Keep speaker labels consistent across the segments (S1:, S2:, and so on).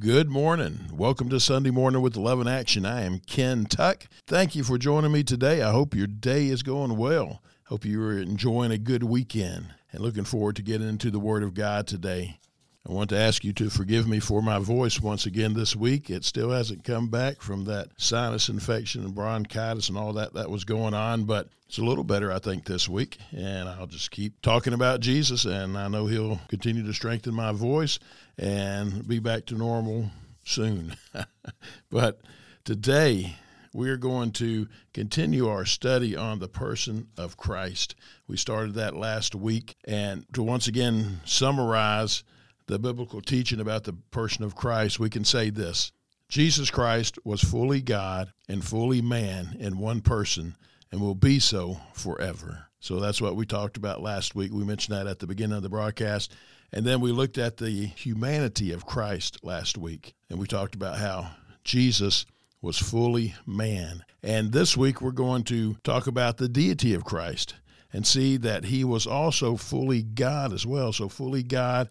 S1: Good morning. Welcome to Sunday Morning with Love in Action. I am Ken Tuck. Thank you for joining me today. I hope your day is going well. Hope you're enjoying a good weekend and looking forward to getting into the Word of God today. I want to ask you to forgive me for my voice once again this week. It still hasn't come back from that sinus infection and bronchitis and all that that was going on, but it's a little better, I think, this week. And I'll just keep talking about Jesus, and I know He'll continue to strengthen my voice and be back to normal soon. but today, we're going to continue our study on the person of Christ. We started that last week, and to once again summarize the biblical teaching about the person of Christ, we can say this Jesus Christ was fully God and fully man in one person and will be so forever. So that's what we talked about last week. We mentioned that at the beginning of the broadcast. And then we looked at the humanity of Christ last week. And we talked about how Jesus was fully man. And this week we're going to talk about the deity of Christ and see that he was also fully God as well. So, fully God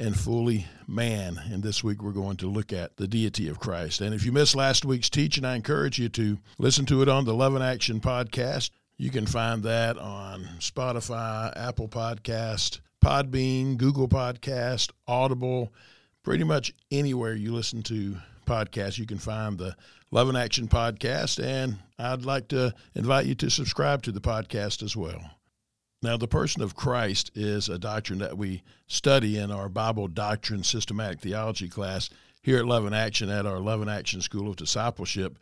S1: and fully man. And this week we're going to look at the deity of Christ. And if you missed last week's teaching, I encourage you to listen to it on the Love in Action podcast. You can find that on Spotify, Apple Podcast, Podbean, Google Podcast, Audible, pretty much anywhere you listen to podcasts, you can find the Love in Action podcast. And I'd like to invite you to subscribe to the podcast as well. Now, the person of Christ is a doctrine that we study in our Bible Doctrine Systematic Theology class here at Love in Action at our Love in Action School of Discipleship.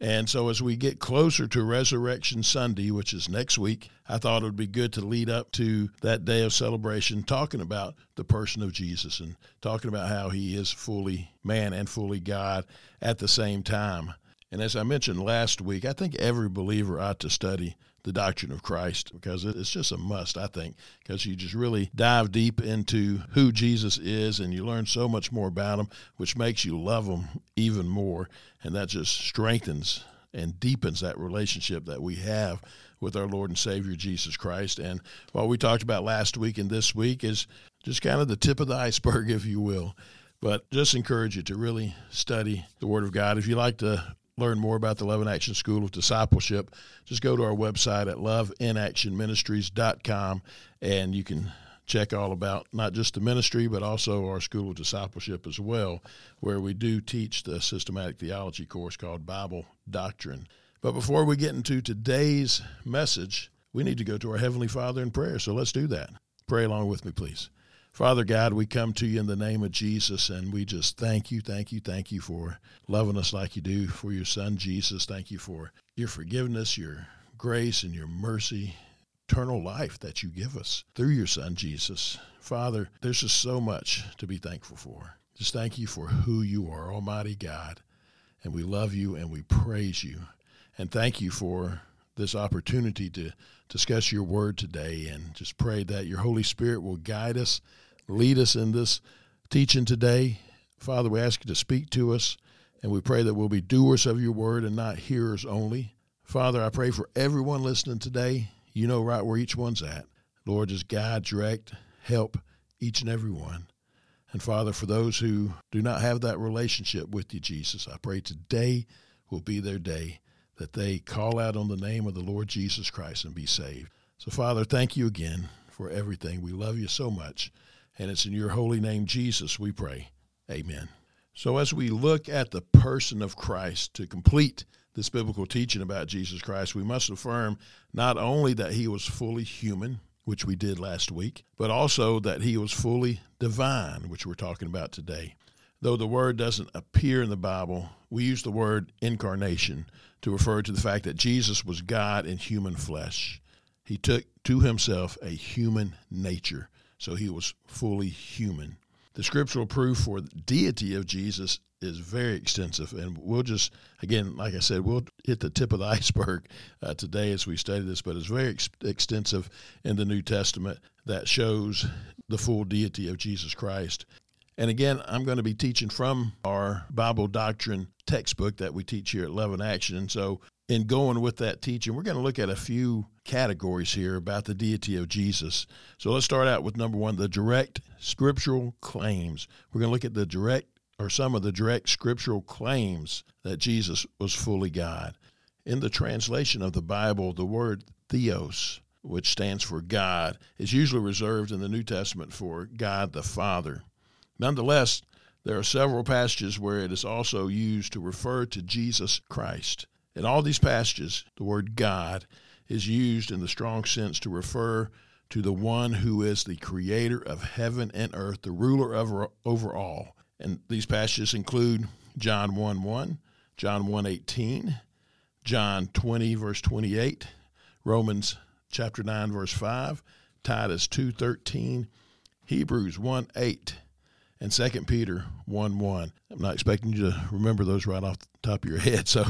S1: And so, as we get closer to Resurrection Sunday, which is next week, I thought it would be good to lead up to that day of celebration talking about the person of Jesus and talking about how he is fully man and fully God at the same time. And as I mentioned last week, I think every believer ought to study the doctrine of Christ because it's just a must, I think, because you just really dive deep into who Jesus is and you learn so much more about him, which makes you love him even more. And that just strengthens and deepens that relationship that we have with our Lord and Savior Jesus Christ. And what we talked about last week and this week is just kind of the tip of the iceberg, if you will. But just encourage you to really study the Word of God. If you like to learn more about the Love in Action School of Discipleship, just go to our website at loveinaction.ministries.com and you can check all about not just the ministry, but also our School of Discipleship as well, where we do teach the systematic theology course called Bible Doctrine. But before we get into today's message, we need to go to our Heavenly Father in prayer. So let's do that. Pray along with me, please. Father God, we come to you in the name of Jesus and we just thank you, thank you, thank you for loving us like you do for your son Jesus. Thank you for your forgiveness, your grace, and your mercy, eternal life that you give us through your son Jesus. Father, there's just so much to be thankful for. Just thank you for who you are, Almighty God. And we love you and we praise you. And thank you for this opportunity to discuss your word today and just pray that your Holy Spirit will guide us lead us in this teaching today. Father, we ask you to speak to us, and we pray that we'll be doers of your word and not hearers only. Father, I pray for everyone listening today. You know right where each one's at. Lord, just guide, direct, help each and every one. And Father, for those who do not have that relationship with you, Jesus, I pray today will be their day that they call out on the name of the Lord Jesus Christ and be saved. So, Father, thank you again for everything. We love you so much. And it's in your holy name, Jesus, we pray. Amen. So, as we look at the person of Christ to complete this biblical teaching about Jesus Christ, we must affirm not only that he was fully human, which we did last week, but also that he was fully divine, which we're talking about today. Though the word doesn't appear in the Bible, we use the word incarnation to refer to the fact that Jesus was God in human flesh. He took to himself a human nature so he was fully human. The scriptural proof for the deity of Jesus is very extensive, and we'll just, again, like I said, we'll hit the tip of the iceberg uh, today as we study this, but it's very ex- extensive in the New Testament that shows the full deity of Jesus Christ. And again, I'm going to be teaching from our Bible doctrine textbook that we teach here at Love in Action. And so in going with that teaching, we're going to look at a few categories here about the deity of Jesus. So let's start out with number one the direct scriptural claims. We're going to look at the direct or some of the direct scriptural claims that Jesus was fully God. In the translation of the Bible, the word theos, which stands for God, is usually reserved in the New Testament for God the Father. Nonetheless, there are several passages where it is also used to refer to Jesus Christ. In all these passages, the word God is used in the strong sense to refer to the one who is the creator of heaven and earth, the ruler over, over all. And these passages include John 1 1, John 1 18, John 20, verse 28, Romans chapter 9, verse 5, Titus 2 13, Hebrews 1 8, and 2 Peter 1 1. I'm not expecting you to remember those right off the top of your head, so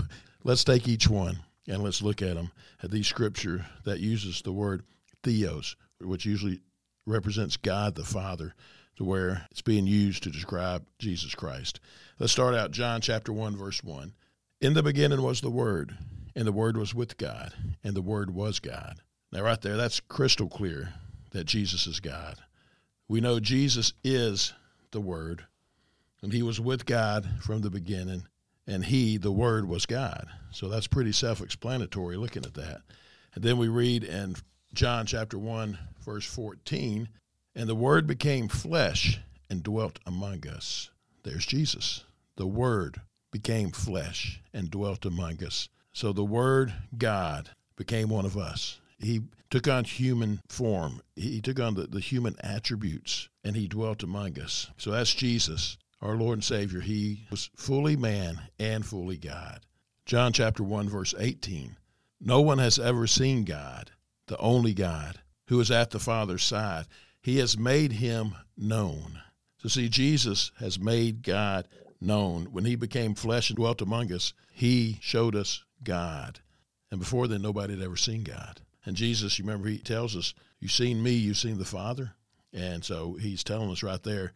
S1: let's take each one and let's look at them at these scripture that uses the word theos, which usually represents God the Father, to where it's being used to describe Jesus Christ. Let's start out John chapter 1 verse 1. In the beginning was the word, and the word was with God, and the word was God. Now right there that's crystal clear that Jesus is God. We know Jesus is the Word, and He was with God from the beginning, and He, the Word, was God. So that's pretty self explanatory looking at that. And then we read in John chapter 1, verse 14, and the Word became flesh and dwelt among us. There's Jesus. The Word became flesh and dwelt among us. So the Word, God, became one of us. He took on human form. He took on the, the human attributes and he dwelt among us. So that's Jesus, our Lord and Savior. He was fully man and fully God. John chapter 1, verse 18. No one has ever seen God, the only God, who is at the Father's side. He has made him known. So, see, Jesus has made God known. When he became flesh and dwelt among us, he showed us God. And before then, nobody had ever seen God. And Jesus, you remember, he tells us, You've seen me, you've seen the Father. And so he's telling us right there,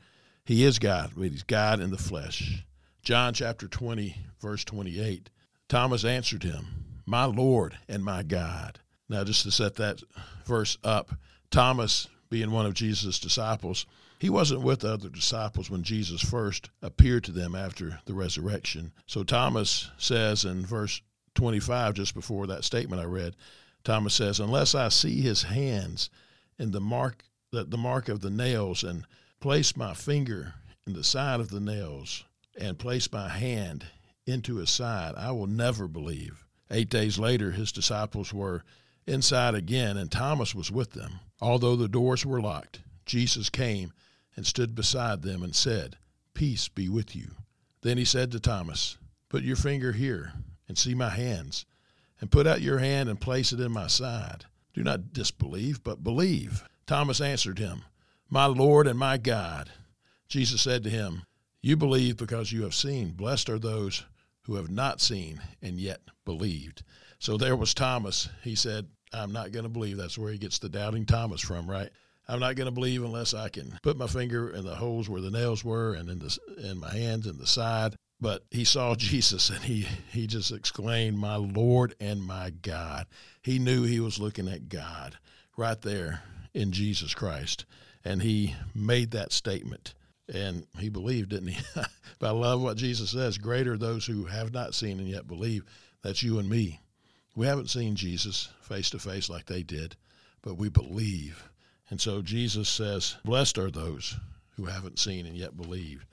S1: he is God, but he's God in the flesh. John chapter 20, verse 28. Thomas answered him, My Lord and my God. Now, just to set that verse up, Thomas, being one of Jesus' disciples, he wasn't with the other disciples when Jesus first appeared to them after the resurrection. So Thomas says in verse 25, just before that statement I read, Thomas says, Unless I see his hands in the mark the, the mark of the nails and place my finger in the side of the nails and place my hand into his side, I will never believe. Eight days later, his disciples were inside again, and Thomas was with them. Although the doors were locked, Jesus came and stood beside them and said, Peace be with you. Then he said to Thomas, Put your finger here and see my hands, and put out your hand and place it in my side. Do not disbelieve, but believe. Thomas answered him, My Lord and my God. Jesus said to him, You believe because you have seen. Blessed are those who have not seen and yet believed. So there was Thomas. He said, I'm not going to believe. That's where he gets the doubting Thomas from, right? I'm not going to believe unless I can put my finger in the holes where the nails were and in the in my hands in the side. But he saw Jesus and he he just exclaimed, "My Lord and my God." He knew he was looking at God right there in Jesus Christ. And he made that statement. And he believed, didn't he? but I love what Jesus says greater those who have not seen and yet believe. That's you and me. We haven't seen Jesus face to face like they did, but we believe. And so Jesus says, Blessed are those who haven't seen and yet believe.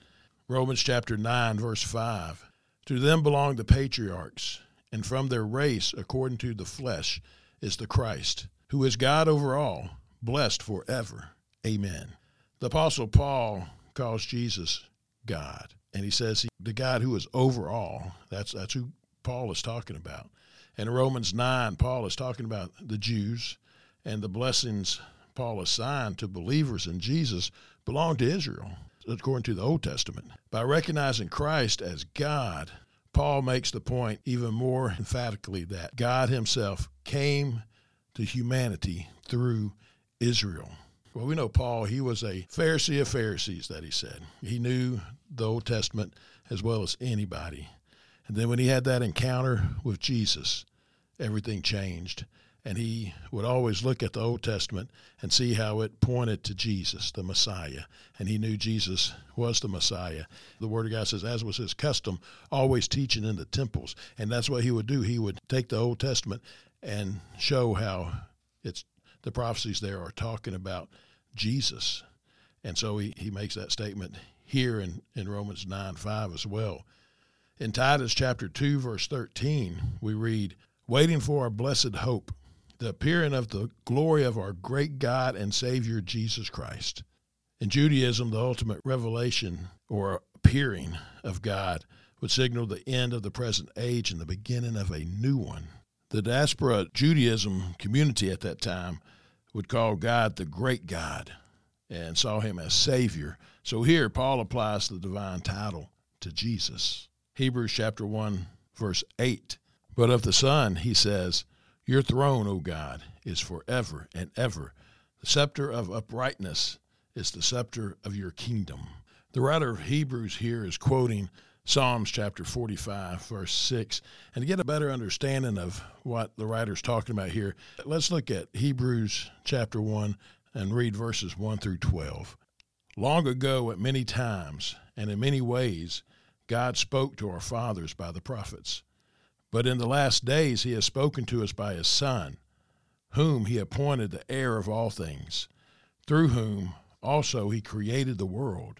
S1: Romans chapter 9, verse 5. To them belong the patriarchs, and from their race, according to the flesh, is the Christ, who is God over all blessed forever. Amen. The Apostle Paul calls Jesus God, and he says he, the God who is over all. That's, that's who Paul is talking about. In Romans 9, Paul is talking about the Jews and the blessings Paul assigned to believers in Jesus belong to Israel, according to the Old Testament. By recognizing Christ as God, Paul makes the point even more emphatically that God Himself came to humanity through Israel. Well, we know Paul, he was a Pharisee of Pharisees, that he said. He knew the Old Testament as well as anybody. And then when he had that encounter with Jesus, everything changed. and he would always look at the Old Testament and see how it pointed to Jesus, the Messiah. And he knew Jesus was the Messiah. The Word of God says, as was his custom, always teaching in the temples. And that's what he would do. He would take the Old Testament and show how it's the prophecies there are talking about Jesus. And so he, he makes that statement here in, in Romans 9 5 as well. In Titus chapter 2, verse 13, we read, Waiting for our blessed hope the appearing of the glory of our great God and Savior Jesus Christ. In Judaism, the ultimate revelation or appearing of God would signal the end of the present age and the beginning of a new one. The diaspora Judaism community at that time would call God the great God and saw him as Savior. So here, Paul applies the divine title to Jesus. Hebrews chapter 1, verse 8. But of the Son, he says, your throne, O God, is forever and ever. The scepter of uprightness is the scepter of your kingdom. The writer of Hebrews here is quoting Psalms chapter 45, verse 6. And to get a better understanding of what the writer's talking about here, let's look at Hebrews chapter 1 and read verses 1 through 12. Long ago, at many times and in many ways, God spoke to our fathers by the prophets. But in the last days he has spoken to us by his Son, whom he appointed the heir of all things, through whom also he created the world.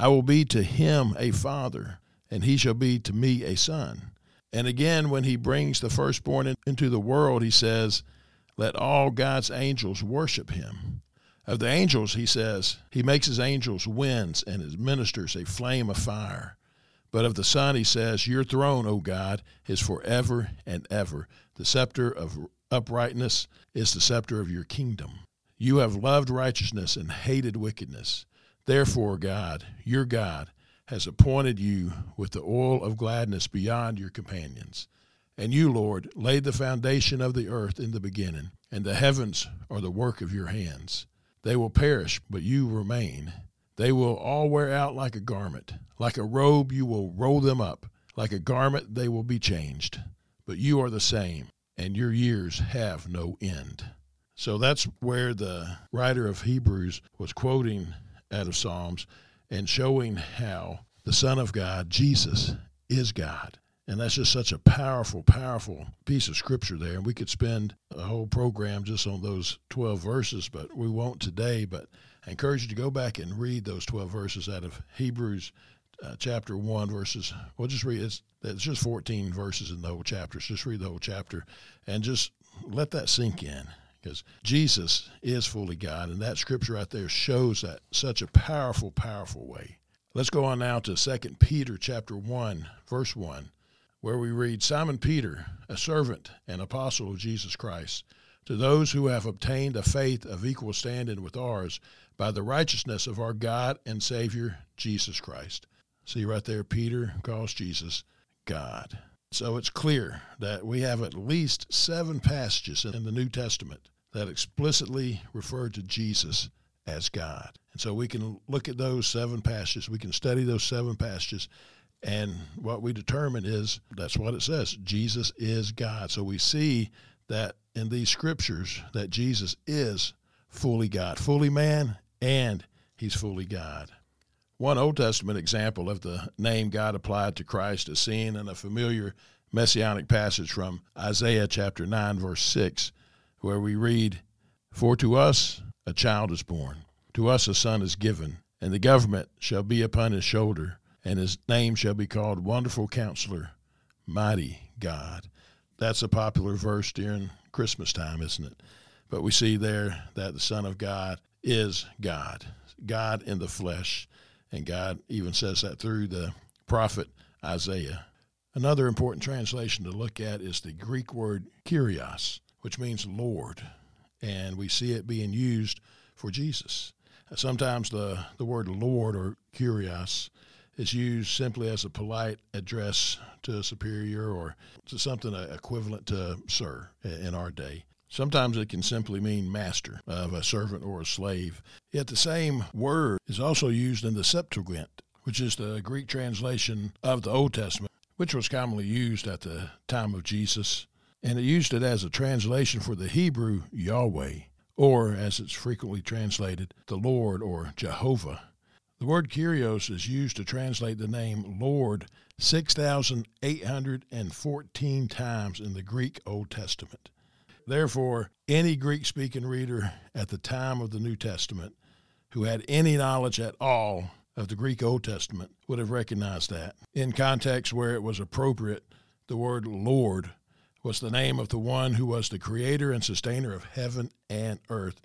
S1: I will be to him a father, and he shall be to me a son. And again, when he brings the firstborn into the world, he says, Let all God's angels worship him. Of the angels, he says, He makes his angels winds and his ministers a flame of fire. But of the Son, he says, Your throne, O God, is forever and ever. The scepter of uprightness is the scepter of your kingdom. You have loved righteousness and hated wickedness. Therefore, God, your God, has appointed you with the oil of gladness beyond your companions. And you, Lord, laid the foundation of the earth in the beginning, and the heavens are the work of your hands. They will perish, but you remain they will all wear out like a garment. Like a robe, you will roll them up. Like a garment, they will be changed. But you are the same, and your years have no end. So that's where the writer of Hebrews was quoting out of Psalms and showing how the Son of God, Jesus, is God. And that's just such a powerful, powerful piece of scripture there. And we could spend a whole program just on those 12 verses, but we won't today. But I encourage you to go back and read those 12 verses out of Hebrews uh, chapter 1, verses. We'll just read it's, it's just 14 verses in the whole chapter. So just read the whole chapter and just let that sink in because Jesus is fully God. And that scripture right there shows that such a powerful, powerful way. Let's go on now to 2 Peter chapter 1, verse 1, where we read Simon Peter, a servant and apostle of Jesus Christ, to those who have obtained a faith of equal standing with ours by the righteousness of our God and Savior, Jesus Christ. See right there, Peter calls Jesus God. So it's clear that we have at least seven passages in the New Testament that explicitly refer to Jesus as God. And so we can look at those seven passages, we can study those seven passages, and what we determine is that's what it says Jesus is God. So we see that in these scriptures that Jesus is fully God, fully man and he's fully God. One Old Testament example of the name God applied to Christ is seen in a familiar messianic passage from Isaiah chapter 9, verse 6, where we read, For to us a child is born, to us a son is given, and the government shall be upon his shoulder, and his name shall be called Wonderful Counselor, Mighty God. That's a popular verse during Christmas time, isn't it? But we see there that the Son of God is God, God in the flesh. And God even says that through the prophet Isaiah. Another important translation to look at is the Greek word kyrios, which means Lord. and we see it being used for Jesus. Sometimes the, the word Lord or Kyrios is used simply as a polite address to a superior or to something equivalent to sir in our day. Sometimes it can simply mean master of a servant or a slave. Yet the same word is also used in the Septuagint, which is the Greek translation of the Old Testament, which was commonly used at the time of Jesus. And it used it as a translation for the Hebrew Yahweh, or as it's frequently translated, the Lord or Jehovah. The word Kyrios is used to translate the name Lord 6,814 times in the Greek Old Testament. Therefore, any Greek speaking reader at the time of the New Testament who had any knowledge at all of the Greek Old Testament would have recognized that. In context where it was appropriate, the word Lord was the name of the one who was the creator and sustainer of heaven and earth,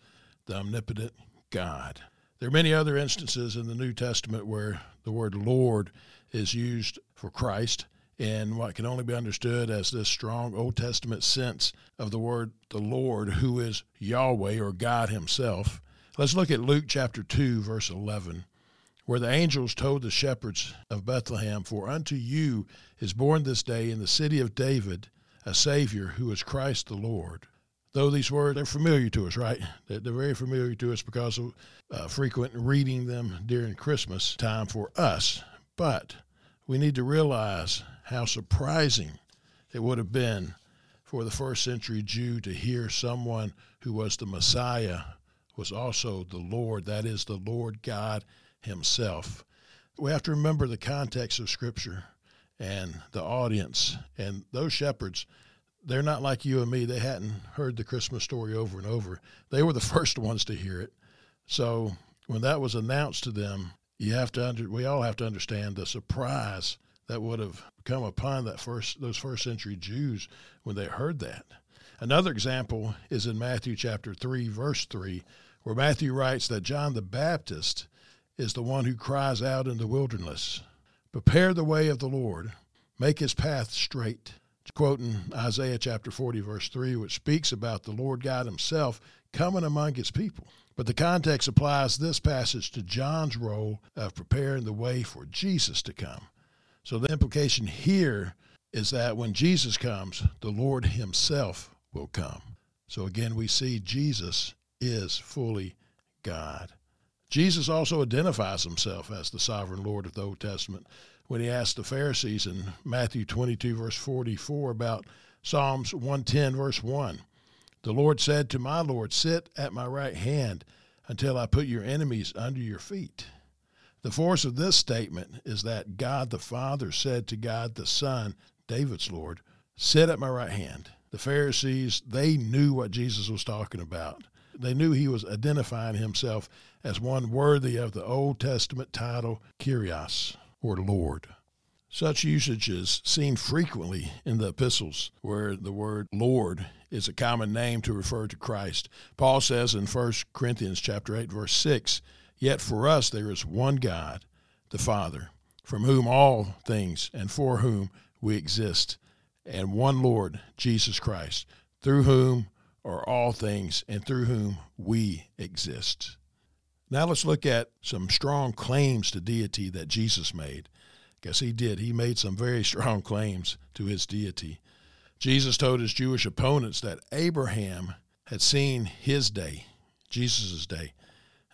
S1: the omnipotent God. There are many other instances in the New Testament where the word Lord is used for Christ in what can only be understood as this strong Old Testament sense of the word the Lord, who is Yahweh or God Himself. Let's look at Luke chapter 2, verse 11, where the angels told the shepherds of Bethlehem, For unto you is born this day in the city of David a Savior who is Christ the Lord. Though these words are familiar to us, right? They're very familiar to us because of uh, frequent reading them during Christmas time for us. But we need to realize how surprising it would have been for the first century Jew to hear someone who was the Messiah was also the Lord, that is, the Lord God Himself. We have to remember the context of Scripture and the audience. And those shepherds, they're not like you and me. They hadn't heard the Christmas story over and over. They were the first ones to hear it. So when that was announced to them, you have to under, we all have to understand the surprise that would have come upon that first those first century Jews when they heard that. Another example is in Matthew chapter 3 verse 3 where Matthew writes that John the Baptist is the one who cries out in the wilderness, "Prepare the way of the Lord, make his path straight." Quoting Isaiah chapter 40 verse 3 which speaks about the Lord God himself coming among his people. But the context applies this passage to John's role of preparing the way for Jesus to come. So the implication here is that when Jesus comes, the Lord Himself will come. So again, we see Jesus is fully God. Jesus also identifies himself as the sovereign Lord of the Old Testament when he asked the Pharisees in Matthew 22, verse 44, about Psalms 110, verse 1. The Lord said to my Lord, Sit at my right hand until I put your enemies under your feet. The force of this statement is that God the Father said to God the Son, David's Lord, Sit at my right hand. The Pharisees, they knew what Jesus was talking about. They knew he was identifying himself as one worthy of the Old Testament title, Kyrios, or Lord. Such usage is seen frequently in the epistles, where the word Lord is a common name to refer to Christ. Paul says in 1 Corinthians chapter 8, verse 6, Yet for us there is one God, the Father, from whom all things and for whom we exist, and one Lord, Jesus Christ, through whom are all things and through whom we exist. Now let's look at some strong claims to deity that Jesus made. Guess he did. He made some very strong claims to his deity. Jesus told his Jewish opponents that Abraham had seen his day, Jesus' day,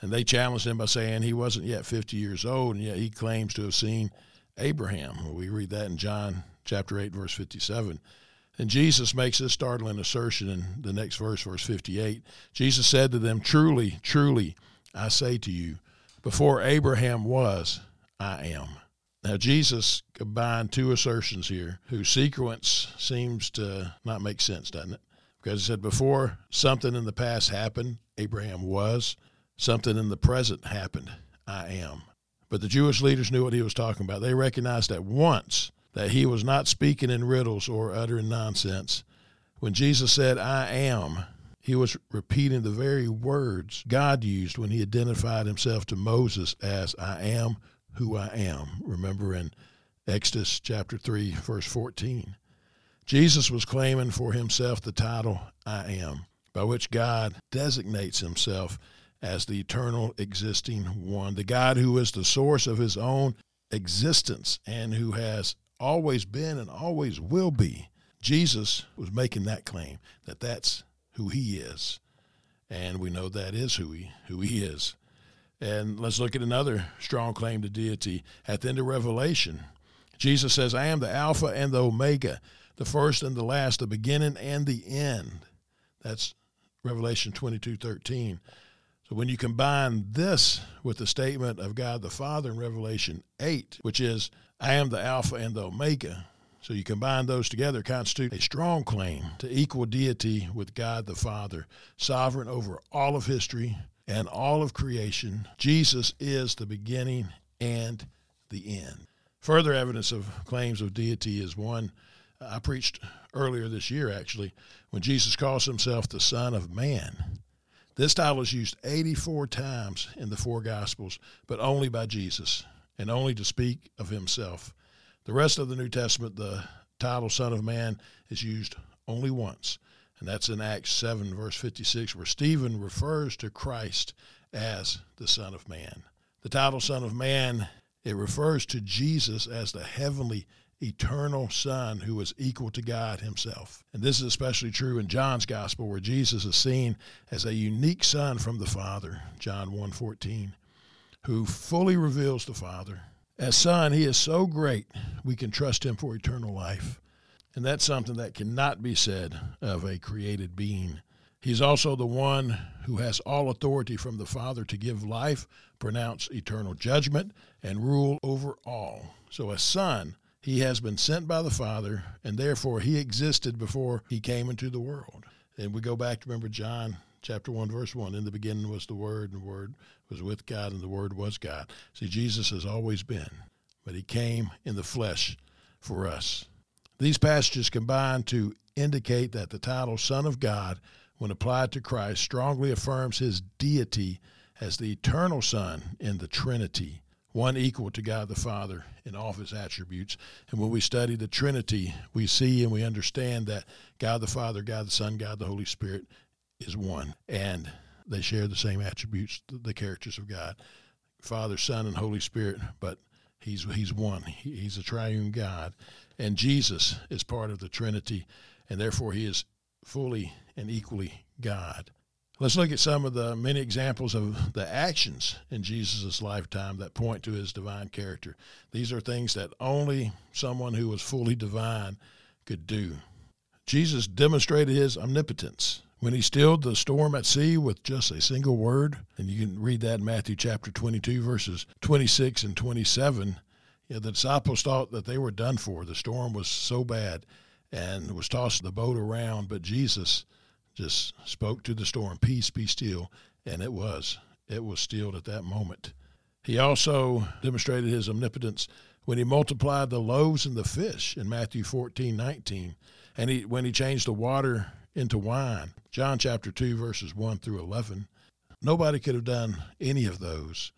S1: and they challenged him by saying he wasn't yet 50 years old, and yet he claims to have seen Abraham. We read that in John chapter 8, verse 57. And Jesus makes this startling assertion in the next verse, verse 58. Jesus said to them, Truly, truly, I say to you, before Abraham was, I am. Now, Jesus combined two assertions here whose sequence seems to not make sense, doesn't it? Because he said, Before something in the past happened, Abraham was. Something in the present happened. I am. But the Jewish leaders knew what he was talking about. They recognized at once that he was not speaking in riddles or uttering nonsense. When Jesus said, I am, he was repeating the very words God used when he identified himself to Moses as, I am who I am. Remember in Exodus chapter 3, verse 14. Jesus was claiming for himself the title, I am. by which God designates himself as the eternal existing one, the God who is the source of his own existence and who has always been and always will be. Jesus was making that claim that that's who he is. And we know that is who he who he is. And let's look at another strong claim to deity at the end of Revelation. Jesus says, I am the Alpha and the Omega, the first and the last, the beginning and the end. That's Revelation 22 13. So when you combine this with the statement of God the Father in Revelation 8, which is, I am the Alpha and the Omega, so you combine those together, constitute a strong claim to equal deity with God the Father, sovereign over all of history and all of creation. Jesus is the beginning and the end. Further evidence of claims of deity is one I preached earlier this year, actually, when Jesus calls himself the Son of Man. This title is used 84 times in the four Gospels, but only by Jesus and only to speak of himself. The rest of the New Testament, the title Son of Man is used only once, and that's in Acts 7, verse 56, where Stephen refers to Christ as the Son of Man. The title Son of Man, it refers to Jesus as the heavenly eternal Son who is equal to God Himself. And this is especially true in John's Gospel, where Jesus is seen as a unique Son from the Father, John 1.14, who fully reveals the Father. As Son, He is so great, we can trust Him for eternal life. And that's something that cannot be said of a created being. He's also the one who has all authority from the Father to give life, pronounce eternal judgment, and rule over all. So, as Son, he has been sent by the Father, and therefore he existed before he came into the world. And we go back to remember John chapter 1, verse 1. In the beginning was the Word, and the Word was with God, and the Word was God. See, Jesus has always been, but he came in the flesh for us. These passages combine to indicate that the title Son of God, when applied to Christ, strongly affirms his deity as the eternal Son in the Trinity one equal to God the Father in all of his attributes. And when we study the Trinity, we see and we understand that God the Father, God the Son, God the Holy Spirit is one. And they share the same attributes, the characters of God Father, Son, and Holy Spirit, but he's, he's one. He's a triune God. And Jesus is part of the Trinity, and therefore he is fully and equally God. Let's look at some of the many examples of the actions in Jesus' lifetime that point to his divine character. These are things that only someone who was fully divine could do. Jesus demonstrated his omnipotence when he stilled the storm at sea with just a single word. And you can read that in Matthew chapter 22, verses 26 and 27. You know, the disciples thought that they were done for. The storm was so bad and was tossing the boat around, but Jesus just spoke to the storm, Peace, be still. And it was. It was stilled at that moment. He also demonstrated his omnipotence when he multiplied the loaves and the fish in Matthew 14, 19. And he, when he changed the water into wine, John chapter 2, verses 1 through 11. Nobody could have done any of those.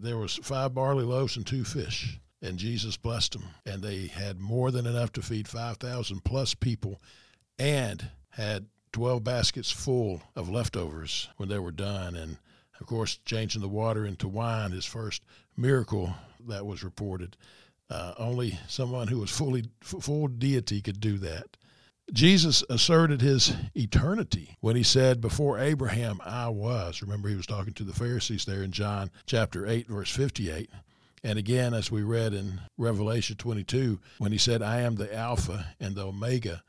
S1: There was five barley loaves and two fish, and Jesus blessed them. And they had more than enough to feed 5,000 plus people and had 12 baskets full of leftovers when they were done. And of course, changing the water into wine, his first miracle that was reported. Uh, only someone who was fully full deity could do that. Jesus asserted his eternity when he said, Before Abraham, I was. Remember, he was talking to the Pharisees there in John chapter 8, verse 58. And again, as we read in Revelation 22, when he said, I am the Alpha and the Omega,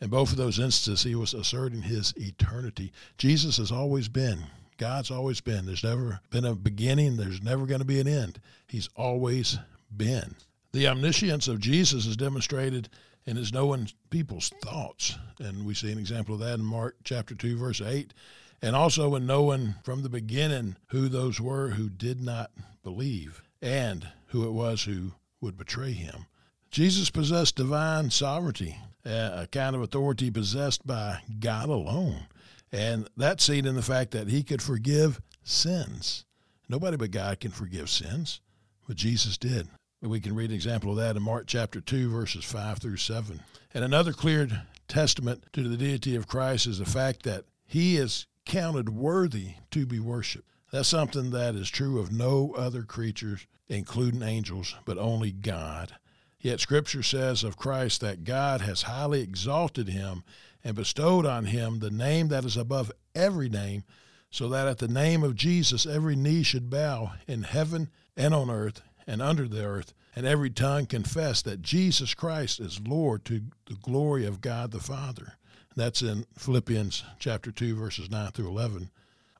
S1: in both of those instances, he was asserting his eternity. Jesus has always been. God's always been. There's never been a beginning. There's never going to be an end. He's always been. The omniscience of Jesus is demonstrated in his knowing people's thoughts. And we see an example of that in Mark chapter 2, verse 8. And also in knowing from the beginning who those were who did not believe and who it was who would betray him. Jesus possessed divine sovereignty Uh, a kind of authority possessed by God alone. And that's seen in the fact that he could forgive sins. Nobody but God can forgive sins, but Jesus did. We can read an example of that in Mark chapter 2, verses 5 through 7. And another clear testament to the deity of Christ is the fact that he is counted worthy to be worshiped. That's something that is true of no other creatures, including angels, but only God. Yet Scripture says of Christ that God has highly exalted him and bestowed on him the name that is above every name, so that at the name of Jesus every knee should bow in heaven and on earth and under the earth, and every tongue confess that Jesus Christ is Lord to the glory of God the Father. That's in Philippians chapter 2 verses 9 through 11.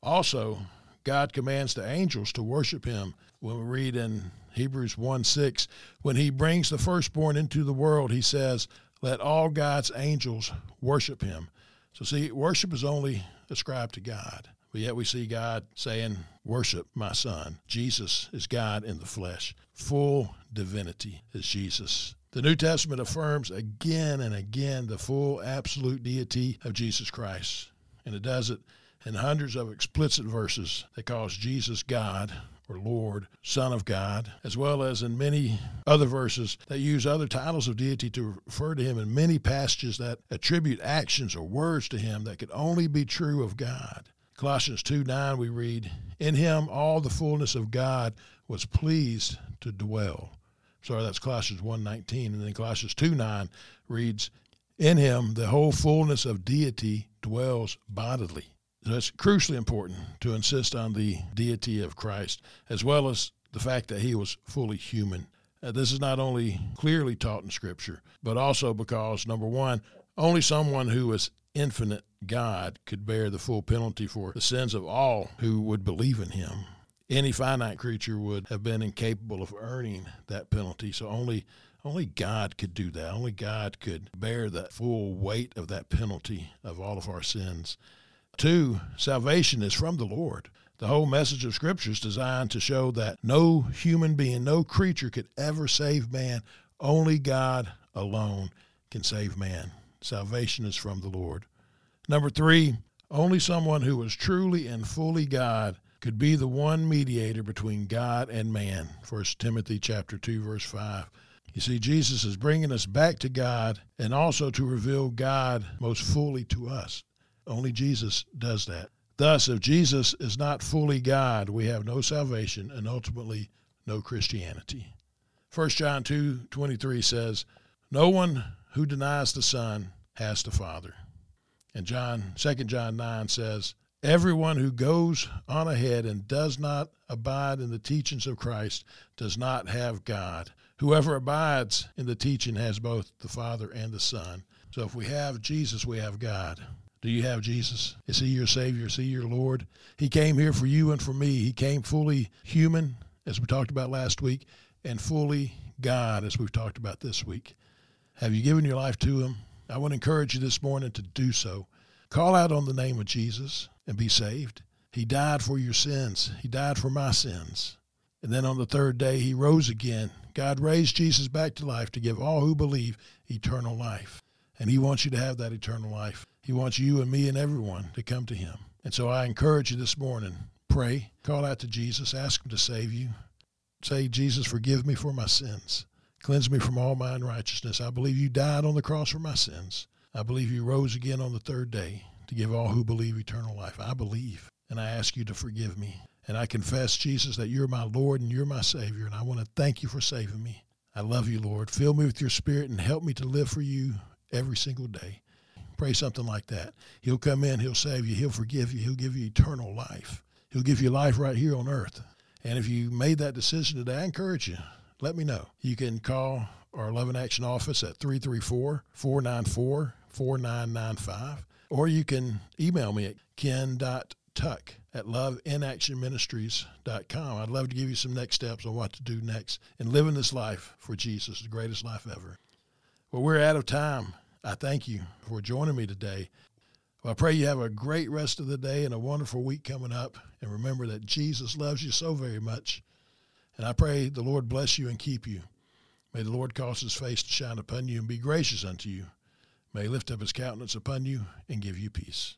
S1: Also, God commands the angels to worship him. When we read in Hebrews 1 6, when he brings the firstborn into the world, he says, Let all God's angels worship him. So, see, worship is only ascribed to God. But yet we see God saying, Worship my son. Jesus is God in the flesh. Full divinity is Jesus. The New Testament affirms again and again the full absolute deity of Jesus Christ. And it does it in hundreds of explicit verses that calls Jesus God or Lord, Son of God, as well as in many other verses that use other titles of deity to refer to him in many passages that attribute actions or words to him that could only be true of God. Colossians 2 9, we read, In him all the fullness of God was pleased to dwell. Sorry, that's Colossians 1 19. And then Colossians 2 9 reads, In him the whole fullness of deity dwells bodily. It's crucially important to insist on the deity of Christ, as well as the fact that he was fully human. Uh, this is not only clearly taught in Scripture, but also because, number one, only someone who is infinite God could bear the full penalty for the sins of all who would believe in him. Any finite creature would have been incapable of earning that penalty, so only only God could do that. Only God could bear the full weight of that penalty of all of our sins. Two, salvation is from the Lord. The whole message of Scripture is designed to show that no human being, no creature could ever save man. Only God alone can save man. Salvation is from the Lord. Number three, only someone who is truly and fully God could be the one mediator between God and man. 1 Timothy chapter 2 verse 5. You see Jesus is bringing us back to God and also to reveal God most fully to us. Only Jesus does that. Thus, if Jesus is not fully God, we have no salvation and ultimately no Christianity. 1 John 2:23 says, "No one who denies the Son has the Father." And John 2 John 9 says, "Everyone who goes on ahead and does not abide in the teachings of Christ does not have God. Whoever abides in the teaching has both the Father and the Son." So if we have Jesus, we have God. Do you have Jesus? Is he your Savior? Is he your Lord? He came here for you and for me. He came fully human, as we talked about last week, and fully God, as we've talked about this week. Have you given your life to him? I want to encourage you this morning to do so. Call out on the name of Jesus and be saved. He died for your sins. He died for my sins. And then on the third day, he rose again. God raised Jesus back to life to give all who believe eternal life. And he wants you to have that eternal life. He wants you and me and everyone to come to him. And so I encourage you this morning pray, call out to Jesus, ask him to save you. Say, Jesus, forgive me for my sins. Cleanse me from all my unrighteousness. I believe you died on the cross for my sins. I believe you rose again on the third day to give all who believe eternal life. I believe, and I ask you to forgive me. And I confess, Jesus, that you're my Lord and you're my Savior, and I want to thank you for saving me. I love you, Lord. Fill me with your Spirit and help me to live for you every single day. Pray something like that. He'll come in, He'll save you, He'll forgive you, He'll give you eternal life. He'll give you life right here on earth. And if you made that decision today, I encourage you, let me know. You can call our Love in Action office at 334 494 4995, or you can email me at ken.tuck at loveinaction.ministries.com. I'd love to give you some next steps on what to do next in living this life for Jesus, the greatest life ever. Well, we're out of time. I thank you for joining me today. Well, I pray you have a great rest of the day and a wonderful week coming up. And remember that Jesus loves you so very much. And I pray the Lord bless you and keep you. May the Lord cause his face to shine upon you and be gracious unto you. May lift up his countenance upon you and give you peace.